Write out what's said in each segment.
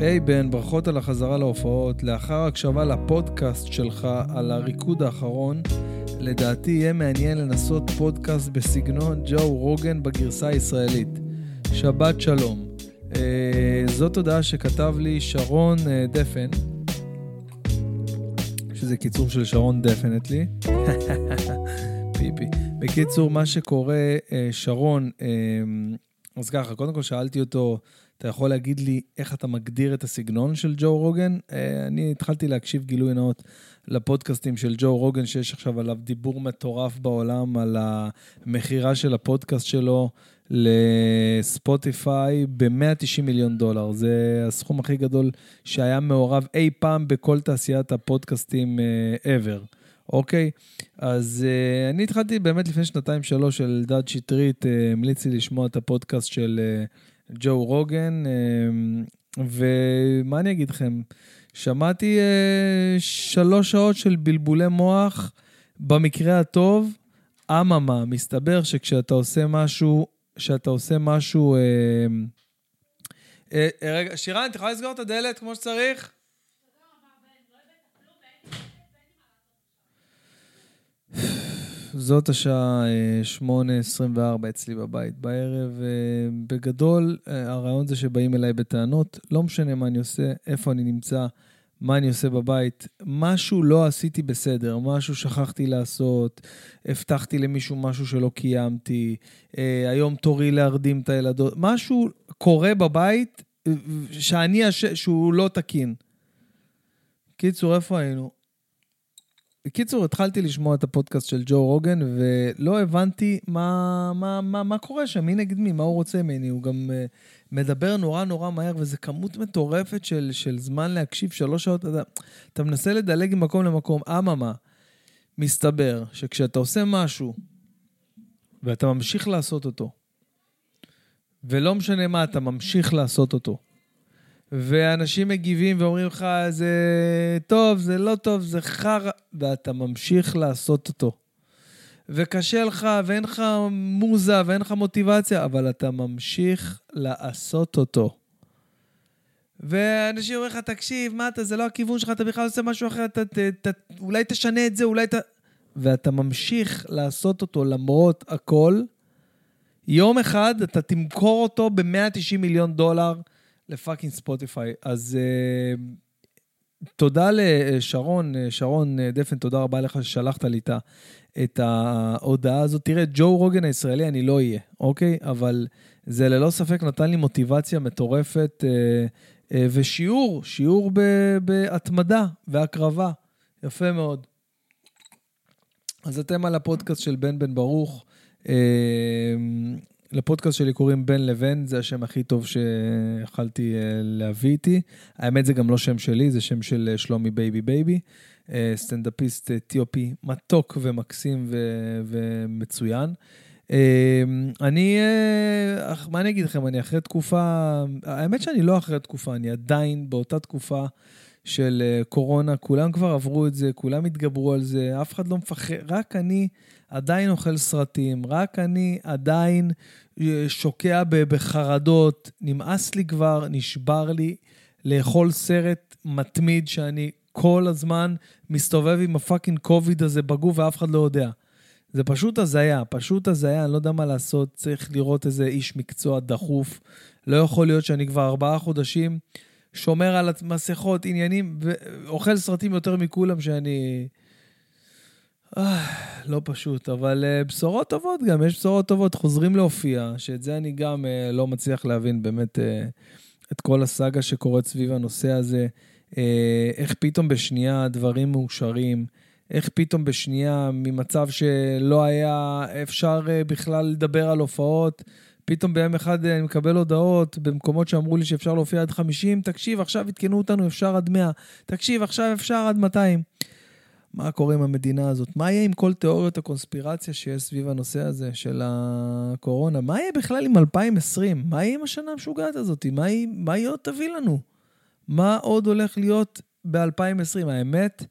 היי hey בן, ברכות על החזרה להופעות. לאחר הקשבה לפודקאסט שלך על הריקוד האחרון, לדעתי יהיה מעניין לנסות פודקאסט בסגנון ג'ו רוגן בגרסה הישראלית. שבת שלום. אה, זאת הודעה שכתב לי שרון אה, דפן, שזה קיצור של שרון דפנטלי. פיפי. בקיצור, מה שקורה, אה, שרון, אז ככה, קודם כל שאלתי אותו, אתה יכול להגיד לי איך אתה מגדיר את הסגנון של ג'ו רוגן? אה, אני התחלתי להקשיב גילוי נאות לפודקאסטים של ג'ו רוגן, שיש עכשיו עליו דיבור מטורף בעולם, על המכירה של הפודקאסט שלו לספוטיפיי ב-190 מיליון דולר. זה הסכום הכי גדול שהיה מעורב אי פעם בכל תעשיית הפודקאסטים אה, ever. אוקיי? אז uh, אני התחלתי באמת לפני שנתיים-שלוש, אלדד שטרית uh, המליץ לי לשמוע את הפודקאסט של uh, ג'ו רוגן, uh, ומה אני אגיד לכם? שמעתי uh, שלוש שעות של בלבולי מוח, במקרה הטוב, אממה, מסתבר שכשאתה עושה משהו, כשאתה עושה משהו... Uh, uh, רגע, שירן, את יכולה לסגור את הדלת כמו שצריך? זאת השעה 8.24 אה, אצלי בבית בערב. אה, בגדול, אה, הרעיון זה שבאים אליי בטענות, לא משנה מה אני עושה, איפה אני נמצא, מה אני עושה בבית. משהו לא עשיתי בסדר, משהו שכחתי לעשות, הבטחתי למישהו משהו שלא קיימתי, היום תורי להרדים את הילדות, משהו קורה בבית שאני, שהוא לא תקין. קיצור, איפה היינו? בקיצור, התחלתי לשמוע את הפודקאסט של ג'ו רוגן, ולא הבנתי מה, מה, מה, מה קורה שם, מי נגד מי, מה הוא רוצה ממני. הוא גם uh, מדבר נורא נורא מהר, וזו כמות מטורפת של, של זמן להקשיב, שלוש שעות. אתה, אתה מנסה לדלג ממקום למקום. אממה, מסתבר שכשאתה עושה משהו, ואתה ממשיך לעשות אותו, ולא משנה מה, אתה ממשיך לעשות אותו, ואנשים מגיבים ואומרים לך, זה טוב, זה לא טוב, זה חרא, ואתה ממשיך לעשות אותו. וקשה לך, ואין לך מוזה, ואין לך מוטיבציה, אבל אתה ממשיך לעשות אותו. ואנשים אומרים לך, תקשיב, מה אתה, זה לא הכיוון שלך, אתה בכלל עושה משהו אחר, אתה, ת, ת, אולי תשנה את זה, אולי ת... ואתה ממשיך לעשות אותו למרות הכל. יום אחד אתה תמכור אותו ב-190 מיליון דולר. לפאקינג ספוטיפיי. אז uh, תודה לשרון, שרון דפן, תודה רבה לך ששלחת לי את ההודעה הזאת. תראה, ג'ו רוגן הישראלי אני לא אהיה, אוקיי? אבל זה ללא ספק נתן לי מוטיבציה מטורפת אה, אה, ושיעור, שיעור בהתמדה והקרבה. יפה מאוד. אז אתם על הפודקאסט של בן בן ברוך. לפודקאסט שלי קוראים בין לבין, זה השם הכי טוב שיכלתי אה, להביא איתי. האמת זה גם לא שם שלי, זה שם של אה, שלומי בייבי בייבי, אה, סטנדאפיסט אתיופי מתוק ומקסים ו- ומצוין. אני, מה אני אגיד לכם, אני אחרי תקופה, האמת שאני לא אחרי תקופה, אני עדיין באותה תקופה של קורונה, כולם כבר עברו את זה, כולם התגברו על זה, אף אחד לא מפחד, רק אני עדיין אוכל סרטים, רק אני עדיין אה, שוקע בחרדות, נמאס לי כבר, נשבר לי לאכול סרט מתמיד שאני כל הזמן מסתובב עם הפאקינג קוביד הזה בגוף ואף אחד לא יודע. זה פשוט הזיה, פשוט הזיה, אני לא יודע מה לעשות, צריך לראות איזה איש מקצוע דחוף. לא יכול להיות שאני כבר ארבעה חודשים שומר על מסכות, עניינים, ואוכל סרטים יותר מכולם שאני... אה, לא פשוט, אבל uh, בשורות טובות גם, יש בשורות טובות, חוזרים להופיע, שאת זה אני גם uh, לא מצליח להבין באמת uh, את כל הסאגה שקורית סביב הנושא הזה, uh, איך פתאום בשנייה דברים מאושרים, איך פתאום בשנייה ממצב שלא היה אפשר uh, בכלל לדבר על הופעות, פתאום ביום אחד אני מקבל הודעות במקומות שאמרו לי שאפשר להופיע עד 50, תקשיב, עכשיו עדכנו אותנו, אפשר עד 100, תקשיב, עכשיו אפשר עד 200. מה קורה עם המדינה הזאת? מה יהיה עם כל תיאוריות הקונספירציה שיש סביב הנושא הזה של הקורונה? מה יהיה בכלל עם 2020? מה יהיה עם השנה המשוגעת הזאת? מה היא, מה היא עוד תביא לנו? מה עוד הולך להיות ב-2020? האמת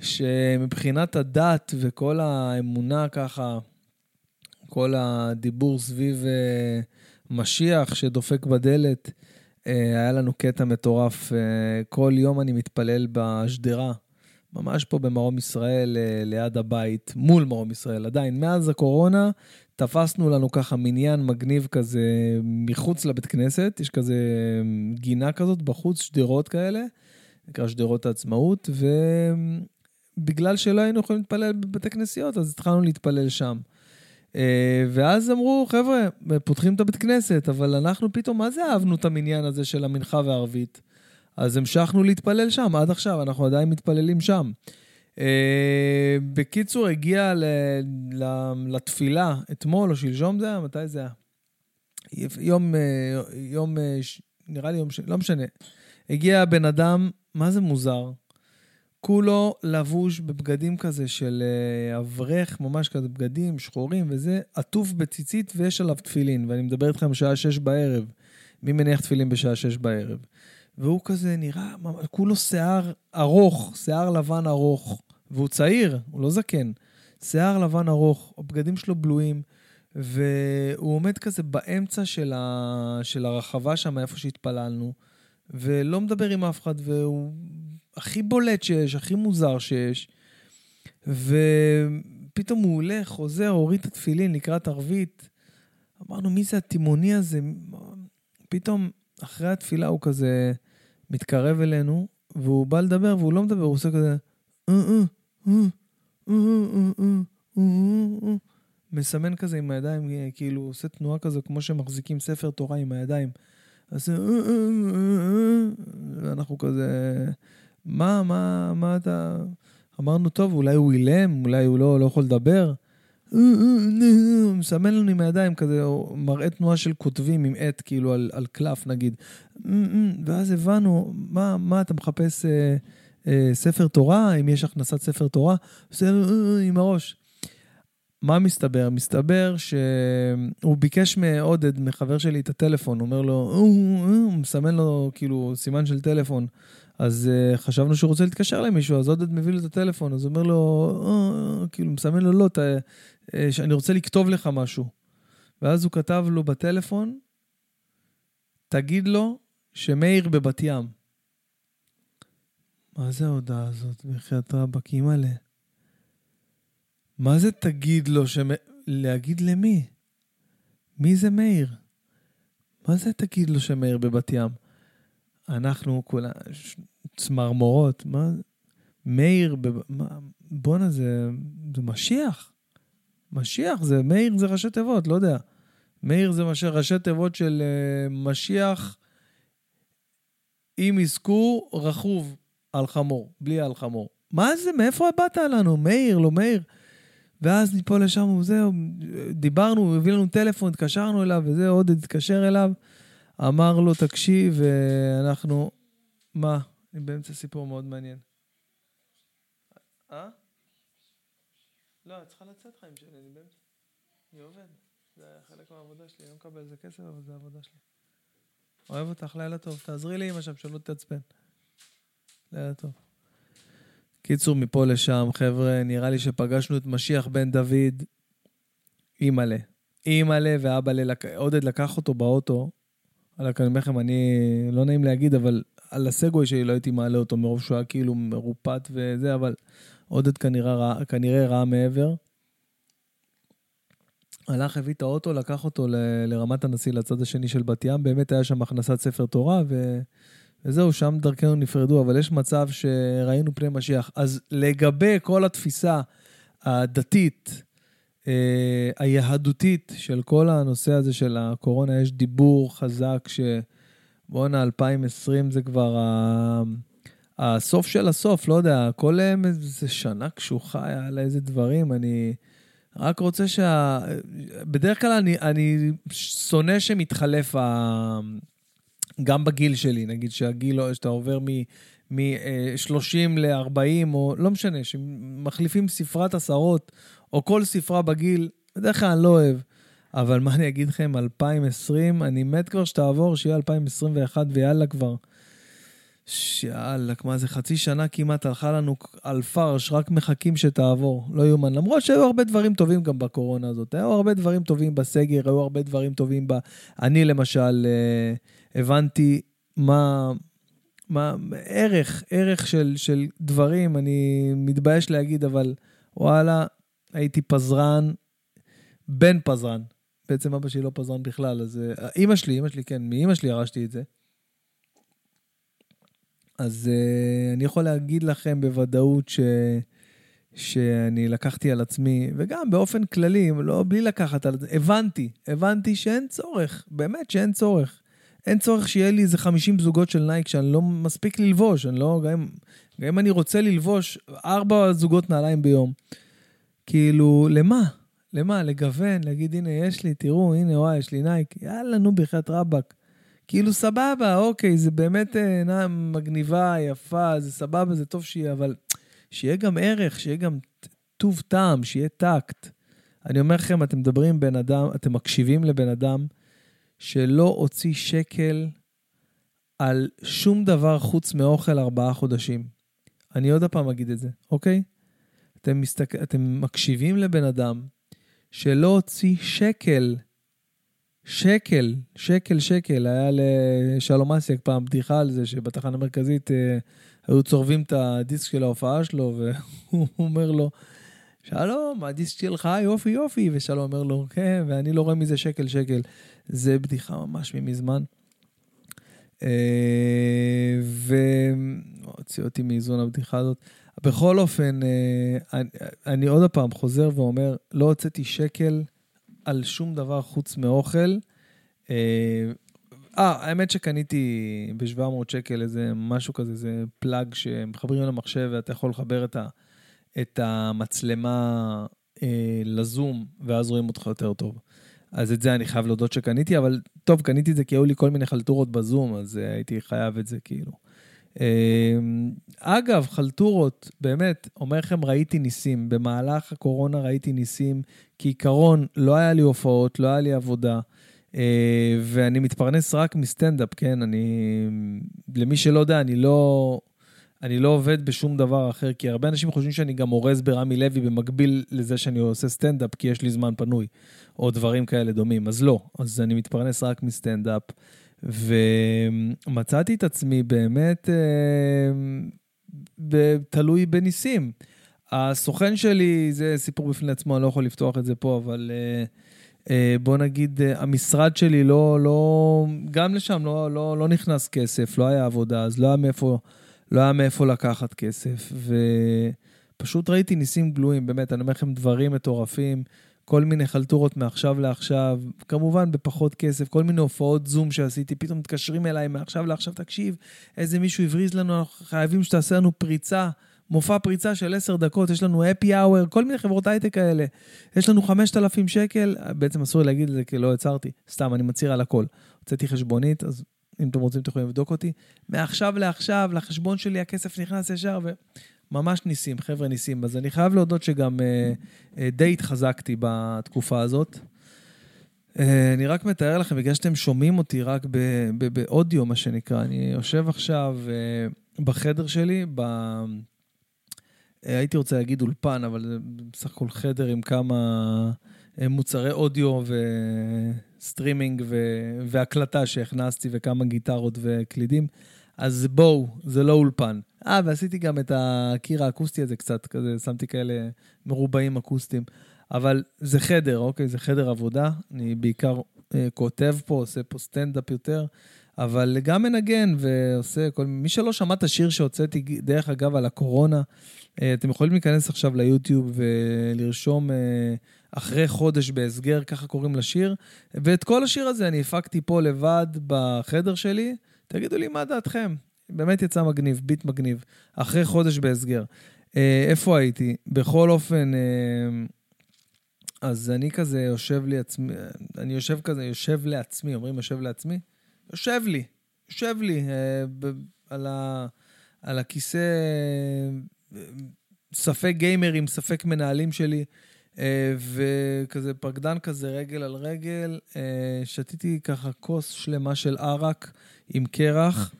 שמבחינת הדת וכל האמונה ככה, כל הדיבור סביב uh, משיח שדופק בדלת, היה לנו קטע מטורף. כל יום אני מתפלל בשדרה, ממש פה במרום ישראל, ליד הבית, מול מרום ישראל. עדיין, מאז הקורונה, תפסנו לנו ככה מניין מגניב כזה מחוץ לבית כנסת, יש כזה גינה כזאת בחוץ, שדרות כאלה, נקרא שדרות העצמאות, ובגלל שלא היינו יכולים להתפלל בבתי כנסיות, אז התחלנו להתפלל שם. אה, ואז אמרו, חבר'ה, פותחים את הבית כנסת, אבל אנחנו פתאום, מה זה אהבנו את המניין הזה של המנחה והערבית? אז המשכנו להתפלל שם, עד עכשיו, אנחנו עדיין מתפללים שם. Uh, בקיצור, הגיע לתפילה אתמול או שלשום זה היה? מתי זה היה? יום, uh, יום, נראה לי יום. לא משנה. הגיע בן אדם, מה זה מוזר? כולו לבוש בבגדים כזה של אברך, ממש כזה בגדים שחורים וזה, עטוף בציצית ויש עליו תפילין, ואני מדבר איתכם שעה שש בערב. מי מניח תפילין בשעה שש בערב? והוא כזה נראה, כולו שיער ארוך, שיער לבן ארוך, והוא צעיר, הוא לא זקן. שיער לבן ארוך, הבגדים שלו בלויים, והוא עומד כזה באמצע של, ה... של הרחבה שם, איפה שהתפללנו, ולא מדבר עם אף אחד, והוא הכי בולט שיש, הכי מוזר שיש. ופתאום הוא הולך, חוזר, הוריד את התפילין לקראת ערבית. אמרנו, מי זה התימוני הזה? פתאום, אחרי התפילה הוא כזה מתקרב אלינו, והוא בא לדבר, והוא לא מדבר, הוא עושה כזה... מסמן כזה עם הידיים, כאילו עושה תנועה כזו כמו שמחזיקים ספר תורה עם הידיים. אז אנחנו כזה, מה, מה, מה אתה... אמרנו, טוב, אולי הוא אילם, אולי הוא לא, לא יכול לדבר. הוא מסמן לנו עם הידיים כזה, הוא מראה תנועה של כותבים עם עט, כאילו על, על קלף נגיד. ואז הבנו, מה, מה אתה מחפש... אה, אה, ספר תורה, אם יש הכנסת ספר תורה, אה, עם הראש. מה מסתבר? מסתבר שהוא ביקש מעודד, מחבר שלי, את הטלפון. הוא אומר לו, אה, הוא מסמן לו כאילו סימן של טלפון. אז uh, חשבנו שהוא רוצה להתקשר למישהו, אז עודד מביא לו את הטלפון, אז הוא אומר לו, כאילו, מסמן לו, לא, ת, uh, אני רוצה לכתוב לך משהו. ואז הוא כתב לו בטלפון, תגיד לו שמאיר בבת ים. מה זה ההודעה הזאת, בחייאת רבאק, אימא'לה? מה זה תגיד לו, שמ... להגיד למי? מי זה מאיר? מה זה תגיד לו שמאיר בבת ים? אנחנו כולה צמרמורות, מה? מאיר, בב... בואנה, זה, זה משיח. משיח, זה מאיר זה ראשי תיבות, לא יודע. מאיר זה מש... ראשי תיבות של uh, משיח, אם יזכו, רכוב. על חמור, בלי על חמור. מה זה, מאיפה באת לנו? מאיר, לא מאיר. ואז מפה לשם, וזהו, דיברנו, הוא הביא לנו טלפון, התקשרנו אליו, וזה, עוד התקשר אליו, אמר לו, תקשיב, אנחנו... מה? אני באמצע סיפור מאוד מעניין. אה? לא, את צריכה לצאת חיים שלי, אני באמצע. אני עובד. זה חלק מהעבודה שלי, אני לא מקבל על זה כסף, אבל זה העבודה שלי. אוהב אותך, לילה טוב. תעזרי לי אמא שם, שלא תתעצבן. היה טוב. קיצור, מפה לשם, חבר'ה, נראה לי שפגשנו את משיח בן דוד, אימא'לה. אימא'לה ואבא'לה, לק... עודד לקח אותו באוטו. על אני אומר לכם, אני, לא נעים להגיד, אבל על הסגווי שלי לא הייתי מעלה אותו מרוב שהוא היה כאילו מרופט וזה, אבל עודד כנראה ראה, כנראה ראה מעבר. הלך, הביא את האוטו, לקח אותו ל, לרמת הנשיא, לצד השני של בת ים, באמת היה שם הכנסת ספר תורה, ו... וזהו, שם דרכנו נפרדו, אבל יש מצב שראינו פני משיח. אז לגבי כל התפיסה הדתית, אה, היהדותית של כל הנושא הזה של הקורונה, יש דיבור חזק שבואנה, 2020 זה כבר ה... הסוף של הסוף, לא יודע, כל איזה שנה קשוחה היה לה איזה דברים, אני רק רוצה שה... בדרך כלל אני, אני שונא שמתחלף ה... גם בגיל שלי, נגיד שהגיל, שאתה עובר מ-30 ל-40, או לא משנה, שמחליפים ספרת עשרות, או כל ספרה בגיל, בדרך כלל אני לא אוהב. אבל מה אני אגיד לכם, 2020, אני מת כבר שתעבור, שיהיה 2021 ויאללה כבר. שיאללה, מה זה, חצי שנה כמעט הלכה לנו על פרש, רק מחכים שתעבור, לא יאומן. למרות שהיו הרבה דברים טובים גם בקורונה הזאת, היו הרבה דברים טובים בסגר, היו הרבה דברים טובים ב... אני למשל, אה, הבנתי מה, מה, ערך, ערך של, של דברים, אני מתבייש להגיד, אבל וואלה, הייתי פזרן, בן פזרן. בעצם אבא שלי לא פזרן בכלל, אז אה, אימא שלי, אימא שלי, כן, מאימא שלי ירשתי את זה. אז אה, אני יכול להגיד לכם בוודאות ש... שאני לקחתי על עצמי, וגם באופן כללי, לא בלי לקחת על זה, הבנתי, הבנתי שאין צורך, באמת שאין צורך. אין צורך שיהיה לי איזה 50 זוגות של Nike שאני לא מספיק ללבוש, אני לא, גם גם אם אני רוצה ללבוש ארבע זוגות נעליים ביום. כאילו, למה? למה? לגוון, להגיד, הנה, יש לי, תראו, הנה, וואי, יש לי Nike. יאללה, נו, בחייאת רבאק. כאילו, סבבה, אוקיי, זה באמת אה, מגניבה, יפה, זה סבבה, זה טוב שיהיה, אבל שיהיה גם ערך, שיהיה גם טוב טעם, שיהיה טקט. אני אומר לכם, אתם מדברים עם בן אדם, אתם מקשיבים לבן אדם שלא הוציא שקל על שום דבר חוץ מאוכל ארבעה חודשים. אני עוד פעם אגיד את זה, אוקיי? אתם, מסתכל, אתם מקשיבים לבן אדם שלא הוציא שקל, שקל, שקל, שקל. היה לשלום אסיאק פעם בדיחה על זה שבתחנה המרכזית אה, היו צורבים את הדיסק של ההופעה שלו, והוא אומר לו, שלום, הדיסק שלך, יופי, יופי, ושלום אומר לו, כן, ואני לא רואה מזה שקל, שקל. זה בדיחה ממש ממזמן. אה, והוציא אותי מאיזון הבדיחה הזאת. בכל אופן, אה, אני, אני עוד פעם חוזר ואומר, לא הוצאתי שקל על שום דבר חוץ מאוכל. אה, אה, האמת שקניתי ב-700 שקל איזה משהו כזה, איזה פלאג שמחברים למחשב ואתה יכול לחבר את, ה, את המצלמה אה, לזום, ואז רואים אותך יותר טוב. אז את זה אני חייב להודות שקניתי, אבל טוב, קניתי את זה כי היו לי כל מיני חלטורות בזום, אז אה, הייתי חייב את זה כאילו. אה, אגב, חלטורות, באמת, אומר לכם, ראיתי ניסים. במהלך הקורונה ראיתי ניסים. כעיקרון, לא היה לי הופעות, לא היה לי עבודה. אה, ואני מתפרנס רק מסטנדאפ, כן? אני... למי שלא יודע, אני לא... אני לא עובד בשום דבר אחר, כי הרבה אנשים חושבים שאני גם אורז ברמי לוי במקביל לזה שאני עושה סטנדאפ, כי יש לי זמן פנוי, או דברים כאלה דומים. אז לא, אז אני מתפרנס רק מסטנדאפ, ומצאתי את עצמי באמת אה, תלוי בניסים. הסוכן שלי, זה סיפור בפני עצמו, אני לא יכול לפתוח את זה פה, אבל... אה, אה, בוא נגיד, המשרד שלי לא, לא, גם לשם לא, לא, לא נכנס כסף, לא היה עבודה, אז לא היה מאיפה, לא היה מאיפה לקחת כסף. ופשוט ראיתי ניסים גלויים, באמת, אני אומר לכם דברים מטורפים, כל מיני חלטורות מעכשיו לעכשיו, כמובן בפחות כסף, כל מיני הופעות זום שעשיתי, פתאום מתקשרים אליי מעכשיו לעכשיו, תקשיב, איזה מישהו הבריז לנו, אנחנו חייבים שתעשה לנו פריצה. מופע פריצה של עשר דקות, יש לנו happy hour, כל מיני חברות הייטק כאלה. יש לנו 5,000 שקל, בעצם אסור לי להגיד את זה כי לא הצהרתי, סתם, אני מצהיר על הכל. הוצאתי חשבונית, אז אם אתם רוצים, אתם יכולים לבדוק אותי. מעכשיו לעכשיו, לחשבון שלי הכסף נכנס ישר, וממש ניסים, חבר'ה ניסים. אז אני חייב להודות שגם אה, אה, די התחזקתי בתקופה הזאת. אה, אני רק מתאר לכם, בגלל שאתם שומעים אותי רק באודיו, מה שנקרא, אני יושב עכשיו בחדר שלי, ב... הייתי רוצה להגיד אולפן, אבל זה בסך הכל חדר עם כמה מוצרי אודיו וסטרימינג והקלטה שהכנסתי וכמה גיטרות וקלידים. אז בואו, זה לא אולפן. אה, ועשיתי גם את הקיר האקוסטי הזה קצת, כזה, שמתי כאלה מרובעים אקוסטיים. אבל זה חדר, אוקיי? זה חדר עבודה. אני בעיקר אה, כותב פה, עושה פה סטנדאפ יותר. אבל גם מנגן ועושה כל... מי שלא שמע את השיר שהוצאתי, דרך אגב, על הקורונה, אה, אתם יכולים להיכנס עכשיו ליוטיוב ולרשום אה, אחרי חודש בהסגר, ככה קוראים לשיר, ואת כל השיר הזה אני הפקתי פה לבד בחדר שלי. תגידו לי מה דעתכם. באמת יצא מגניב, ביט מגניב. אחרי חודש בהסגר. אה, איפה הייתי? בכל אופן, אז אני כזה יושב לי עצמי, אני יושב כזה, יושב לעצמי, אומרים יושב לעצמי? יושב לי, יושב לי אה, ב, על, ה, על הכיסא, אה, ספק גיימרים, ספק מנהלים שלי, אה, וכזה פרקדן כזה, רגל על רגל. אה, שתיתי ככה כוס שלמה של ערק עם קרח,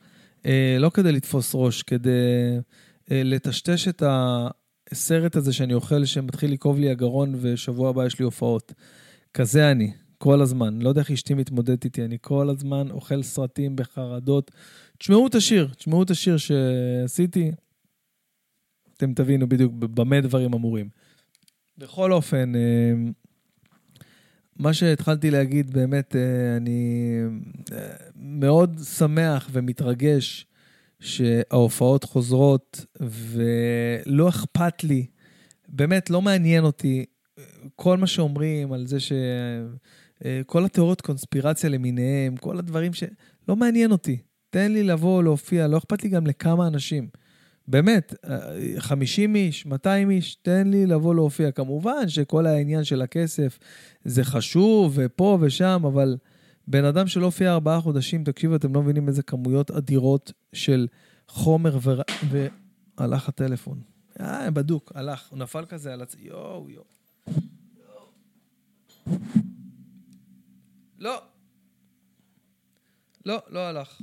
אה, לא כדי לתפוס ראש, כדי אה, לטשטש את הסרט הזה שאני אוכל, שמתחיל לכאוב לי הגרון, ושבוע הבא יש לי הופעות. כזה אני. כל הזמן. לא יודע איך אשתי מתמודדת איתי, אני כל הזמן אוכל סרטים בחרדות. תשמעו את השיר, תשמעו את השיר שעשיתי, אתם תבינו בדיוק במה דברים אמורים. בכל אופן, אה, מה שהתחלתי להגיד, באמת, אה, אני אה, מאוד שמח ומתרגש שההופעות חוזרות, ולא אכפת לי, באמת, לא מעניין אותי כל מה שאומרים על זה ש... כל התיאוריות קונספירציה למיניהם, כל הדברים ש... לא מעניין אותי. תן לי לבוא, להופיע, לא אכפת לי גם לכמה אנשים. באמת, 50 איש, 200 איש, תן לי לבוא להופיע. כמובן שכל העניין של הכסף זה חשוב, ופה ושם, אבל בן אדם שלא הופיע ארבעה חודשים, תקשיבו, אתם לא מבינים איזה כמויות אדירות של חומר ו... והלך הטלפון. אה, בדוק, הלך. הוא נפל כזה על הצ... יואו, יואו. לא. לא, לא הלך.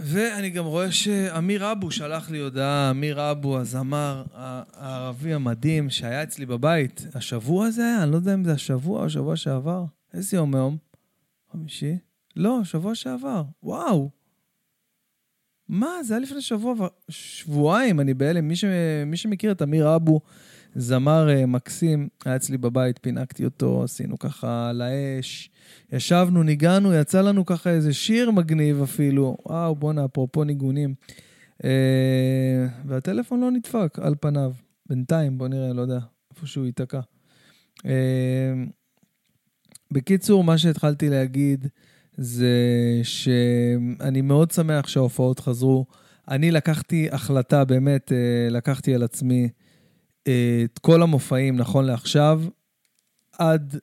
ואני גם רואה שאמיר אבו שלח לי הודעה, אמיר אבו, הזמר הערבי המדהים שהיה אצלי בבית. השבוע זה היה? אני לא יודע אם זה השבוע או השבוע שעבר. איזה יום היום? חמישי? לא, שבוע שעבר. וואו. מה? זה היה לפני שבוע, שבועיים, אני בהלם. מי, ש... מי שמכיר את אמיר אבו, זמר uh, מקסים, היה אצלי בבית, פינקתי אותו, עשינו ככה על האש, ישבנו, ניגענו, יצא לנו ככה איזה שיר מגניב אפילו. וואו, בואנה, אפרופו ניגונים. Uh, והטלפון לא נדפק על פניו. בינתיים, בוא נראה, לא יודע, איפה שהוא ייתקע. Uh, בקיצור, מה שהתחלתי להגיד זה שאני מאוד שמח שההופעות חזרו. אני לקחתי החלטה, באמת, לקחתי על עצמי את כל המופעים נכון לעכשיו, עד,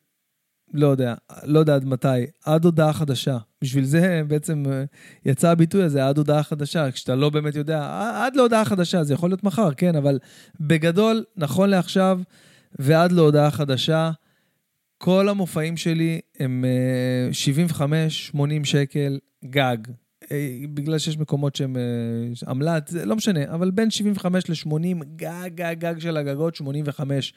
לא יודע, לא יודע עד מתי, עד הודעה חדשה. בשביל זה בעצם אה, יצא הביטוי הזה, עד הודעה חדשה, כשאתה לא באמת יודע, עד להודעה חדשה, זה יכול להיות מחר, כן, אבל בגדול, נכון לעכשיו ועד להודעה חדשה, כל המופעים שלי הם 75-80 אה, שקל גג. אה, בגלל שיש מקומות שהם אה, עמלת, זה לא משנה, אבל בין 75 ל-80, גג, גג, גג של הגגות, 85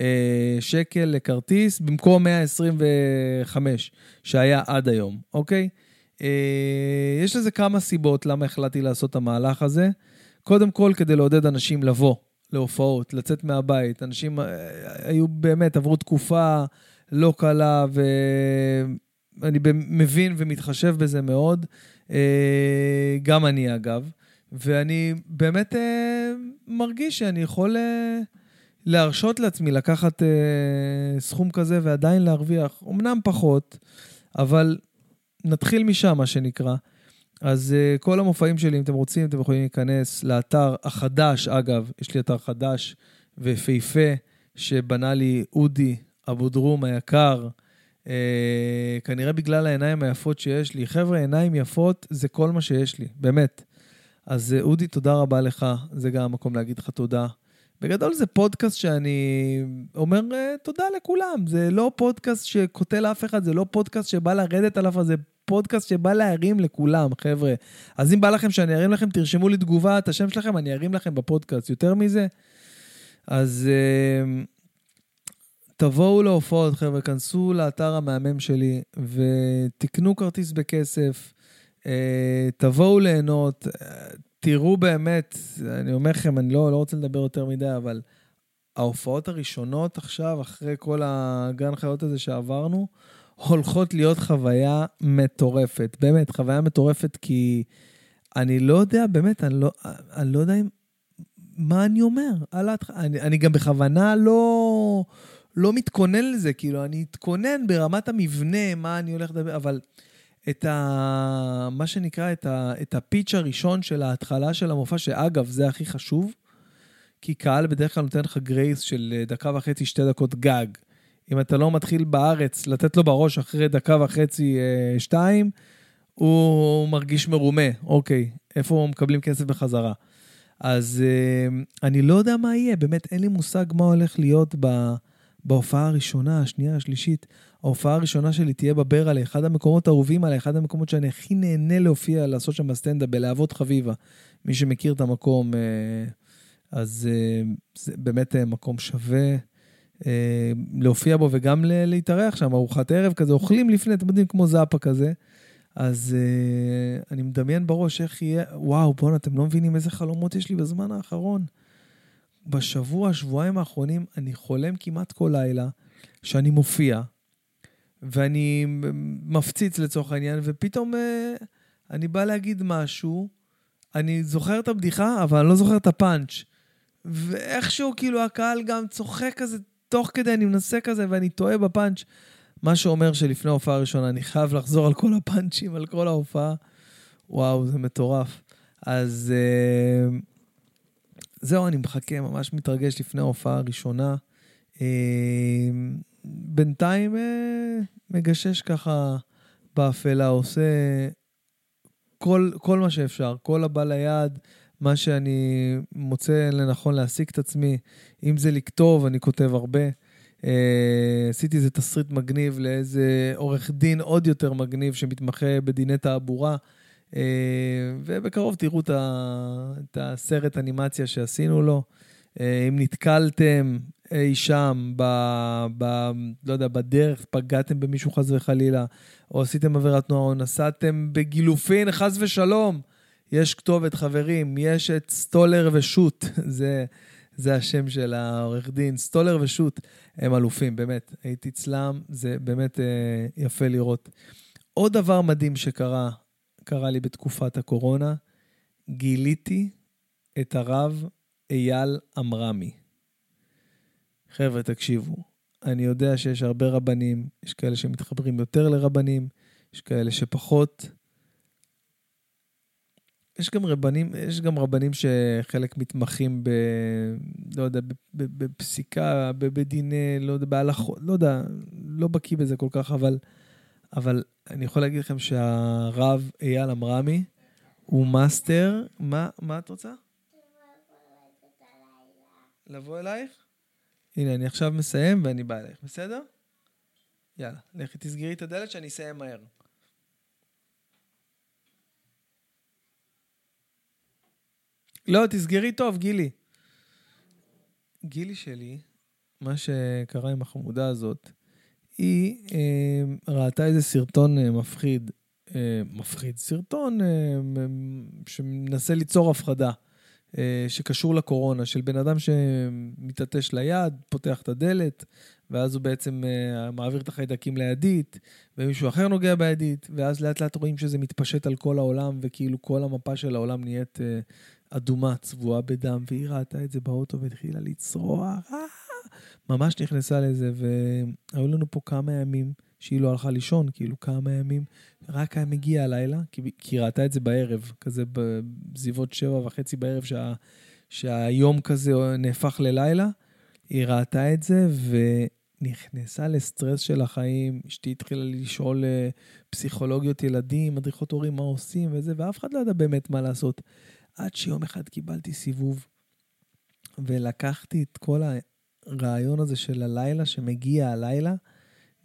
אה, שקל לכרטיס, במקום 125 שהיה עד היום, אוקיי? יש לזה כמה סיבות למה החלטתי לעשות את המהלך הזה. קודם כל, כדי לעודד אנשים לבוא להופעות, לצאת מהבית. אנשים היו באמת, עברו תקופה לא קלה, ואני מבין ומתחשב בזה מאוד. אה, גם אני אגב, ואני באמת אה, מרגיש שאני יכול אה, להרשות לעצמי לקחת סכום כזה ועדיין להרוויח, אמנם פחות, אבל נתחיל משם, מה שנקרא. אז uh, כל המופעים שלי, אם אתם רוצים, אתם יכולים להיכנס לאתר החדש, אגב, יש לי אתר חדש ויפהפה, שבנה לי אודי אבודרום היקר, אה, כנראה בגלל העיניים היפות שיש לי. חבר'ה, עיניים יפות זה כל מה שיש לי, באמת. אז אה, אודי, תודה רבה לך, זה גם המקום להגיד לך תודה. בגדול זה פודקאסט שאני אומר אה, תודה לכולם. זה לא פודקאסט שקוטל אף אחד, זה לא פודקאסט שבא לרדת על אף אחד, זה פודקאסט שבא להרים לכולם, חבר'ה. אז אם בא לכם שאני ארים לכם, תרשמו לי תגובה, את השם שלכם, אני ארים לכם בפודקאסט. יותר מזה, אז... Uh, תבואו להופעות, חבר'ה, כנסו לאתר המהמם שלי ותקנו כרטיס בכסף, אה, תבואו ליהנות, תראו באמת, אני אומר לכם, אני לא, לא רוצה לדבר יותר מדי, אבל ההופעות הראשונות עכשיו, אחרי כל הגן חיות הזה שעברנו, הולכות להיות חוויה מטורפת. באמת, חוויה מטורפת כי אני לא יודע, באמת, אני לא, אני לא יודע אם... מה אני אומר? אני, אני גם בכוונה לא... לא מתכונן לזה, כאילו, אני אתכונן ברמת המבנה, מה אני הולך לדבר, אבל את ה... מה שנקרא, את, ה... את הפיץ' הראשון של ההתחלה של המופע, שאגב, זה הכי חשוב, כי קהל בדרך כלל נותן לך גרייס של אה, דקה וחצי, שתי דקות גג. אם אתה לא מתחיל בארץ לתת לו בראש אחרי דקה וחצי, אה, שתיים, הוא מרגיש מרומה, אוקיי, איפה מקבלים כסף בחזרה? אז אה, אני לא יודע מה יהיה, באמת אין לי מושג מה הולך להיות ב... בהופעה הראשונה, השנייה, השלישית. ההופעה הראשונה שלי תהיה בברלה, אחד המקומות האהובים עליי, אחד המקומות שאני הכי נהנה להופיע, לעשות שם בסטנדאפ, בלהבות חביבה. מי שמכיר את המקום, אה, אז אה, זה באמת אה, מקום שווה. להופיע בו וגם להתארח שם, ארוחת ערב כזה, אוכלים לפני, אתם יודעים, כמו זאפה כזה. אז אני מדמיין בראש איך יהיה, וואו, בואנה, אתם לא מבינים איזה חלומות יש לי בזמן האחרון. בשבוע, שבועיים האחרונים, אני חולם כמעט כל לילה שאני מופיע, ואני מפציץ לצורך העניין, ופתאום אה, אני בא להגיד משהו, אני זוכר את הבדיחה, אבל אני לא זוכר את הפאנץ'. ואיכשהו, כאילו, הקהל גם צוחק כזה, תוך כדי, אני מנסה כזה, ואני טועה בפאנץ'. מה שאומר שלפני ההופעה הראשונה אני חייב לחזור על כל הפאנצ'ים, על כל ההופעה. וואו, זה מטורף. אז אה, זהו, אני מחכה, ממש מתרגש לפני ההופעה הראשונה. אה, בינתיים אה, מגשש ככה באפלה, עושה כל, כל מה שאפשר, כל הבא ליד, מה שאני מוצא לנכון להעסיק את עצמי. אם זה לכתוב, אני כותב הרבה. Uh, עשיתי איזה תסריט מגניב לאיזה עורך דין עוד יותר מגניב שמתמחה בדיני תעבורה. Uh, ובקרוב תראו את, הסרט אנימציה שעשינו לו. Uh, אם נתקלתם אי שם, ב, ב, לא יודע, בדרך, פגעתם במישהו חס וחלילה, או עשיתם עבירת תנועה, או נסעתם בגילופין, חס ושלום, יש כתובת, חברים, יש את סטולר ושות', זה, זה השם של העורך דין, סטולר ושות', הם אלופים, באמת. הייתי אצלם, זה באמת אה, יפה לראות. עוד דבר מדהים שקרה, קרה לי בתקופת הקורונה, גיליתי את הרב אייל עמרמי. חבר'ה, תקשיבו, אני יודע שיש הרבה רבנים, יש כאלה שמתחברים יותר לרבנים, יש כאלה שפחות. יש גם רבנים, יש גם רבנים שחלק מתמחים ב... לא יודע, בפסיקה, בדיני, לא יודע, בהלכות, לא יודע, לא בקיא בזה כל כך, אבל, אבל אני יכול להגיד לכם שהרב אייל עמרמי הוא מאסטר, מה, מה את רוצה? לבוא אלייך? הנה, אני עכשיו מסיים ואני בא אלייך, בסדר? יאללה, לכי תסגרי את הדלת שאני אסיים מהר. לא, תסגרי טוב, גילי. גילי שלי, מה שקרה עם החמודה הזאת, היא אה, ראתה איזה סרטון אה, מפחיד, אה, מפחיד, סרטון אה, שמנסה ליצור הפחדה, אה, שקשור לקורונה, של בן אדם שמתעטש ליד, פותח את הדלת, ואז הוא בעצם אה, מעביר את החיידקים לידית, ומישהו אחר נוגע בידית, ואז לאט לאט רואים שזה מתפשט על כל העולם, וכאילו כל המפה של העולם נהיית... אה, אדומה, צבועה בדם, והיא ראתה את זה באוטו והתחילה לצרוח! ממש נכנסה לזה, והיו לנו פה כמה ימים שהיא לא הלכה לישון, כאילו כמה ימים, רק היה מגיע הלילה, כי, היא ראתה את זה בערב, כזה בסביבות שבע וחצי בערב, שה, שהיום כזה נהפך ללילה, היא ראתה את זה, ונכנסה לסטרס של החיים, אשתי התחילה לשאול אה, פסיכולוגיות ילדים, מדריכות הורים, מה עושים וזה, ואף אחד לא ידע באמת מה לעשות. עד שיום אחד קיבלתי סיבוב, ולקחתי את כל הרעיון הזה של הלילה, שמגיע הלילה,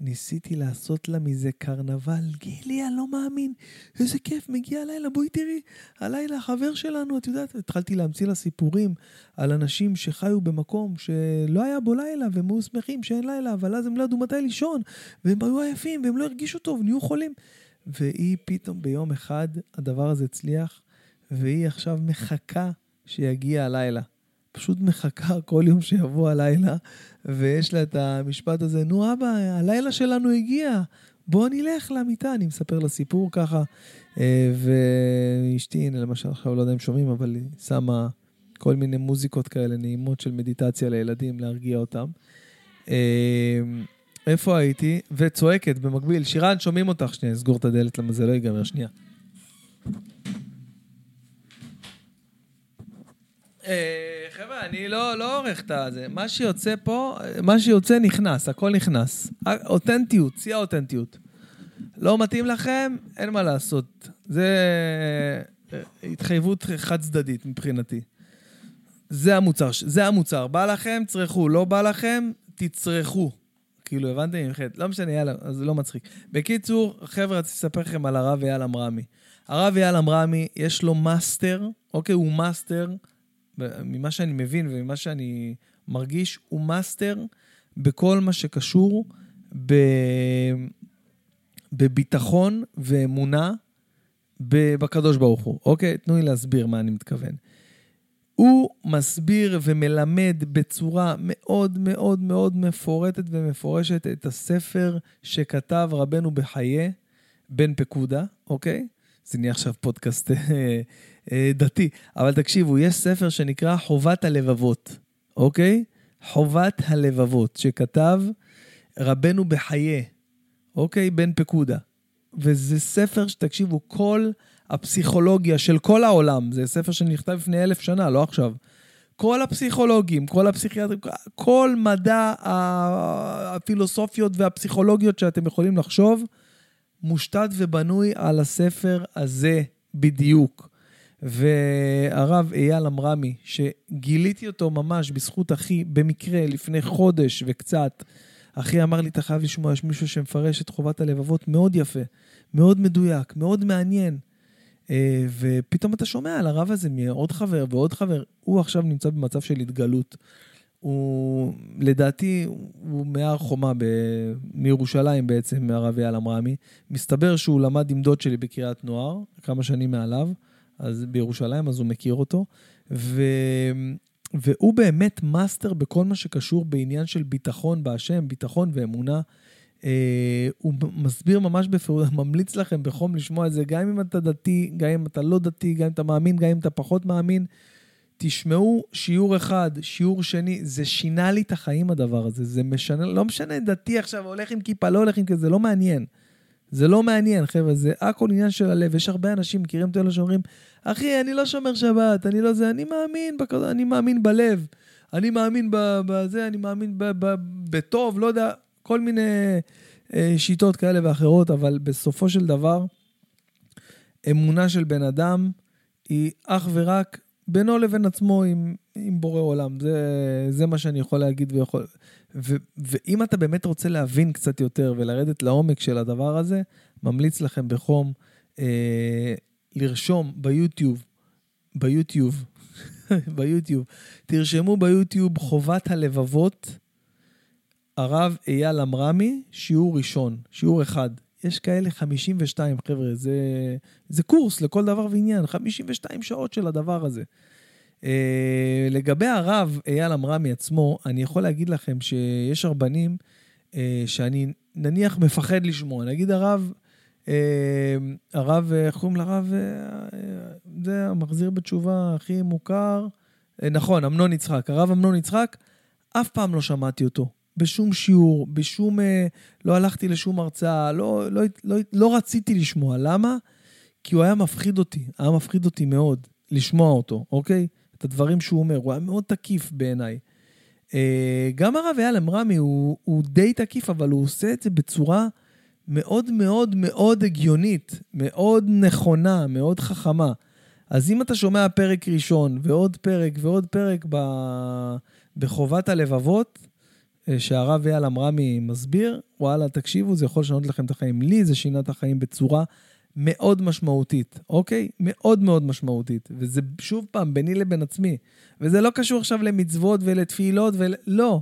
ניסיתי לעשות לה מזה קרנבל. גילי, אני לא מאמין, איזה כיף, מגיע הלילה, בואי תראי, הלילה החבר שלנו, את יודעת, התחלתי להמציא לה סיפורים על אנשים שחיו במקום שלא היה בו לילה, והם היו שמחים שאין לילה, אבל אז הם לא ידעו מתי לישון, והם היו עייפים, והם לא הרגישו טוב, נהיו חולים. והיא פתאום ביום אחד, הדבר הזה הצליח, והיא עכשיו מחכה שיגיע הלילה. פשוט מחכה כל יום שיבוא הלילה, ויש לה את המשפט הזה, נו אבא, הלילה שלנו הגיע, בוא נלך למיטה. אני מספר לה סיפור ככה, אה, ואשתי, הנה למשל, עכשיו לא יודע אם שומעים, אבל היא שמה כל מיני מוזיקות כאלה נעימות של מדיטציה לילדים, להרגיע אותם. אה, איפה הייתי? וצועקת במקביל, שירן, שומעים אותך, שנייה, אסגור את הדלת, למה זה לא ייגמר, שנייה. חבר'ה, אני לא, לא עורך את הזה. מה שיוצא פה, מה שיוצא נכנס, הכל נכנס. אותנטיות, שיא האותנטיות. לא מתאים לכם, אין מה לעשות. זה אה, התחייבות חד צדדית מבחינתי. זה המוצר, זה המוצר. בא לכם, צרכו. לא בא לכם, תצרכו. כאילו, הבנתם? לא משנה, יאללה, זה לא מצחיק. בקיצור, חבר'ה, רציתי לספר לכם על הרב אייל עמרמי. הרב אייל עמרמי, יש לו מאסטר, אוקיי, הוא מאסטר ממה שאני מבין וממה שאני מרגיש, הוא מאסטר בכל מה שקשור ב... בביטחון ואמונה בקדוש ברוך הוא. אוקיי? תנו לי להסביר מה אני מתכוון. הוא מסביר ומלמד בצורה מאוד מאוד מאוד מפורטת ומפורשת את הספר שכתב רבנו בחיי, בן פקודה, אוקיי? זה נהיה עכשיו פודקאסט אה, אה, דתי. אבל תקשיבו, יש ספר שנקרא חובת הלבבות, אוקיי? חובת הלבבות, שכתב רבנו בחיי, אוקיי? בן פקודה. וזה ספר שתקשיבו, כל הפסיכולוגיה של כל העולם, זה ספר שנכתב לפני אלף שנה, לא עכשיו. כל הפסיכולוגים, כל הפסיכיאטרים, כל מדע הפילוסופיות והפסיכולוגיות שאתם יכולים לחשוב, מושתת ובנוי על הספר הזה בדיוק. והרב אייל עמרמי, שגיליתי אותו ממש בזכות אחי, במקרה, לפני חודש וקצת, אחי אמר לי, אתה חייב לשמוע, יש מישהו שמפרש את חובת הלבבות מאוד יפה, מאוד מדויק, מאוד מעניין. אה, ופתאום אתה שומע על הרב הזה מעוד חבר ועוד חבר. הוא עכשיו נמצא במצב של התגלות. הוא, לדעתי, הוא מהר חומה ב... מירושלים בעצם, מהרב אייל עמרמי. מסתבר שהוא למד עם דוד שלי בקריית נוער, כמה שנים מעליו, אז בירושלים, אז הוא מכיר אותו. ו... והוא באמת מאסטר בכל מה שקשור בעניין של ביטחון בהשם, ביטחון ואמונה. אה, הוא מסביר ממש בפירוט, ממליץ לכם בחום לשמוע את זה, גם אם אתה דתי, גם אם אתה לא דתי, גם אם אתה מאמין, גם אם אתה פחות מאמין. תשמעו שיעור אחד, שיעור שני, זה שינה לי את החיים הדבר הזה, זה משנה, לא משנה דתי עכשיו, הולך עם כיפה, לא הולך עם כיפה, זה לא מעניין. זה לא מעניין, חבר'ה, זה הכל עניין של הלב. יש הרבה אנשים, מכירים את אלה שאומרים, אחי, אני לא שומר שבת, אני לא זה, אני מאמין, בכ... אני מאמין בלב, אני מאמין בזה, אני מאמין. בטוב, לא יודע, כל מיני אה, שיטות כאלה ואחרות, אבל בסופו של דבר, אמונה של בן אדם היא אך ורק בינו לבין עצמו עם, עם בורא עולם. זה, זה מה שאני יכול להגיד ויכול... ו, ואם אתה באמת רוצה להבין קצת יותר ולרדת לעומק של הדבר הזה, ממליץ לכם בחום אה, לרשום ביוטיוב, ביוטיוב, ביוטיוב, תרשמו ביוטיוב חובת הלבבות, הרב אייל עמרמי, שיעור ראשון, שיעור אחד. יש כאלה 52, חבר'ה, זה, זה קורס לכל דבר ועניין, 52 שעות של הדבר הזה. Uh, לגבי הרב אייל עמרמי עצמו, אני יכול להגיד לכם שיש רבנים uh, שאני נניח מפחד לשמוע. נגיד הרב, uh, הרב, איך קוראים לרב? Uh, זה המחזיר בתשובה הכי מוכר. Uh, נכון, אמנון יצחק. הרב אמנון יצחק, אף פעם לא שמעתי אותו. בשום שיעור, בשום... אה, לא הלכתי לשום הרצאה, לא, לא, לא, לא רציתי לשמוע. למה? כי הוא היה מפחיד אותי, היה מפחיד אותי מאוד לשמוע אותו, אוקיי? את הדברים שהוא אומר, הוא היה מאוד תקיף בעיניי. אה, גם הרב אייל אמרמי הוא, הוא די תקיף, אבל הוא עושה את זה בצורה מאוד מאוד מאוד הגיונית, מאוד נכונה, מאוד חכמה. אז אם אתה שומע פרק ראשון ועוד פרק ועוד פרק ב... בחובת הלבבות, שהרב אייל עמרמי מסביר, וואלה, תקשיבו, זה יכול לשנות לכם את החיים. לי זה שינה את החיים בצורה מאוד משמעותית, אוקיי? מאוד מאוד משמעותית. וזה שוב פעם ביני לבין עצמי. וזה לא קשור עכשיו למצוות ולתפילות ול... לא.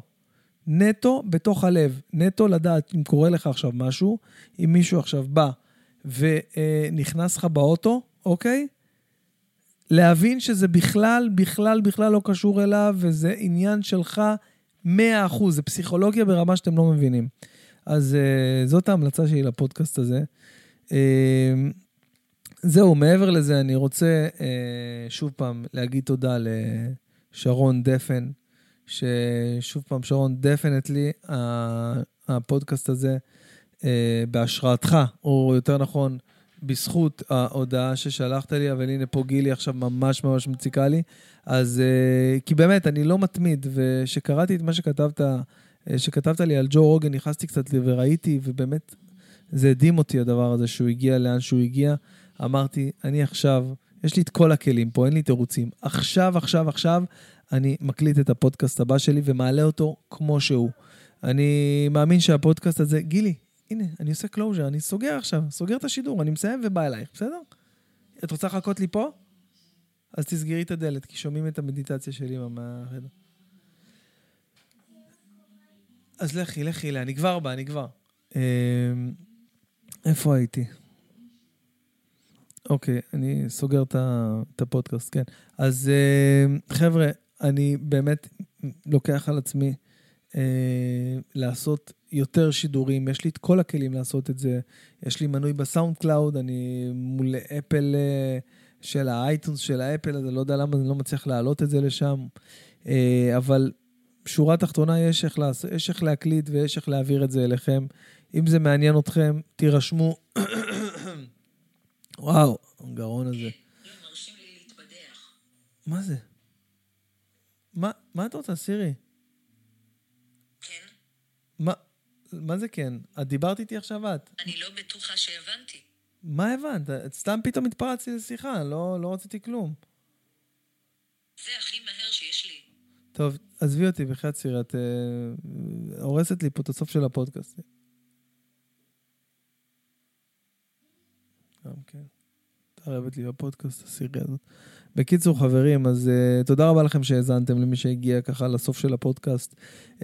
נטו בתוך הלב. נטו לדעת אם קורה לך עכשיו משהו, אם מישהו עכשיו בא ונכנס לך באוטו, אוקיי? להבין שזה בכלל, בכלל, בכלל לא קשור אליו, וזה עניין שלך 100 אחוז, זה פסיכולוגיה ברמה שאתם לא מבינים. אז uh, זאת ההמלצה שלי לפודקאסט הזה. Uh, זהו, מעבר לזה, אני רוצה uh, שוב פעם להגיד תודה לשרון דפן, ששוב פעם, שרון, דפנטלי, הפודקאסט הזה, uh, בהשראתך, או יותר נכון, בזכות ההודעה ששלחת לי, אבל הנה פה גילי עכשיו ממש ממש מציקה לי. אז uh, כי באמת, אני לא מתמיד, וכשקראתי את מה שכתבת, uh, שכתבת לי על ג'ו רוגן, נכנסתי קצת וראיתי, ובאמת, זה הדהים אותי הדבר הזה, שהוא הגיע לאן שהוא הגיע. אמרתי, אני עכשיו, יש לי את כל הכלים פה, אין לי תירוצים. עכשיו, עכשיו, עכשיו, אני מקליט את הפודקאסט הבא שלי ומעלה אותו כמו שהוא. אני מאמין שהפודקאסט הזה, גילי, הנה, אני עושה closure, אני סוגר עכשיו, סוגר את השידור, אני מסיים ובא אלייך, בסדר? את רוצה לחכות לי פה? אז תסגרי את הדלת, כי שומעים את המדיטציה שלי מהחדר. אז לכי, לכי, אני כבר בא, אני כבר. אה, איפה הייתי? אוקיי, אני סוגר את הפודקאסט, כן. אז אה, חבר'ה, אני באמת לוקח על עצמי אה, לעשות יותר שידורים, יש לי את כל הכלים לעשות את זה. יש לי מנוי בסאונד קלאוד, אני מול אפל אה, של ה iTunes של האפל, אז אני לא יודע למה אני לא מצליח להעלות את זה לשם. אה, אבל שורה תחתונה, יש איך, לעש... יש איך להקליט ויש איך להעביר את זה אליכם. אם זה מעניין אתכם, תירשמו. וואו, הגרון הזה. מה זה? מה, מה את רוצה, סירי? כן. מה, מה זה כן? את דיברת איתי עכשיו את. אני לא בטוחה שהבנתי. מה הבנת? את סתם פתאום התפרצתי לשיחה, לא, לא רציתי כלום. זה הכי מהר שיש לי. טוב, עזבי אותי, בחייאת סירי, את אה, הורסת לי פה את הסוף של הפודקאסט. גם כן. מתערבת לי בפודקאסט, הסירי הזאת. בקיצור, חברים, אז uh, תודה רבה לכם שהאזנתם למי שהגיע ככה לסוף של הפודקאסט. Uh,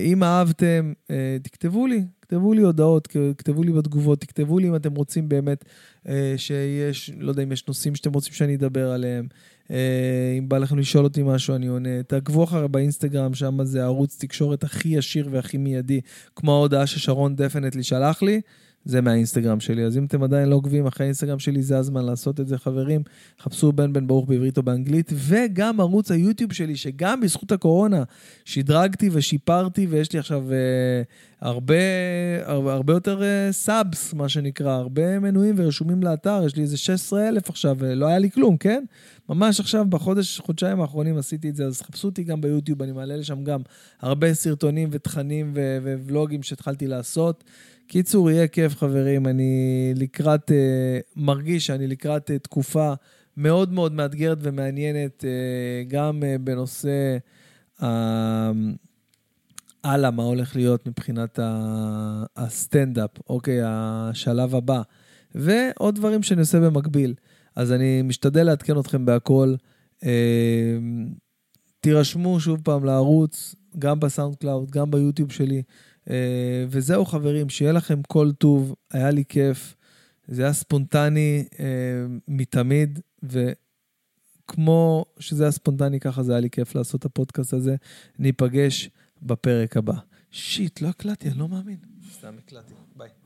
אם אהבתם, uh, תכתבו לי, תכתבו לי הודעות, תכתבו לי בתגובות, תכתבו לי אם אתם רוצים באמת uh, שיש, לא יודע אם יש נושאים שאתם רוצים שאני אדבר עליהם. Uh, אם בא לכם לשאול אותי משהו, אני עונה. תעקבו אחרי באינסטגרם, שם זה ערוץ תקשורת הכי ישיר והכי מיידי, כמו ההודעה ששרון דפנטלי שלח לי. זה מהאינסטגרם שלי. אז אם אתם עדיין לא עוקבים אחרי האינסטגרם שלי, זה הזמן לעשות את זה, חברים. חפשו בן בן ברוך בעברית או באנגלית, וגם ערוץ היוטיוב שלי, שגם בזכות הקורונה שדרגתי ושיפרתי, ויש לי עכשיו אה, הרבה, הרבה, הרבה יותר אה, subs, מה שנקרא, הרבה מנויים ורשומים לאתר, יש לי איזה 16 אלף עכשיו, ולא היה לי כלום, כן? ממש עכשיו, בחודש, חודשיים האחרונים עשיתי את זה, אז חפשו אותי גם ביוטיוב, אני מעלה לשם גם הרבה סרטונים ותכנים וולוגים שהתחלתי לעשות. קיצור, יהיה כיף, חברים. אני לקראת, uh, מרגיש שאני לקראת uh, תקופה מאוד מאוד מאתגרת ומעניינת, uh, גם בנושא uh, הלאה, מה הולך להיות מבחינת הסטנדאפ, אוקיי, השלב הבא, ועוד דברים שאני עושה במקביל. אז אני משתדל לעדכן אתכם בהכל. תירשמו שוב פעם לערוץ, גם בסאונד קלאוד, גם ביוטיוב שלי. אה, וזהו חברים, שיהיה לכם כל טוב, היה לי כיף. זה היה ספונטני אה, מתמיד, וכמו שזה היה ספונטני, ככה זה היה לי כיף לעשות את הפודקאסט הזה. ניפגש בפרק הבא. shit, לא הקלטתי, אני לא מאמין. סתם הקלטתי, ביי.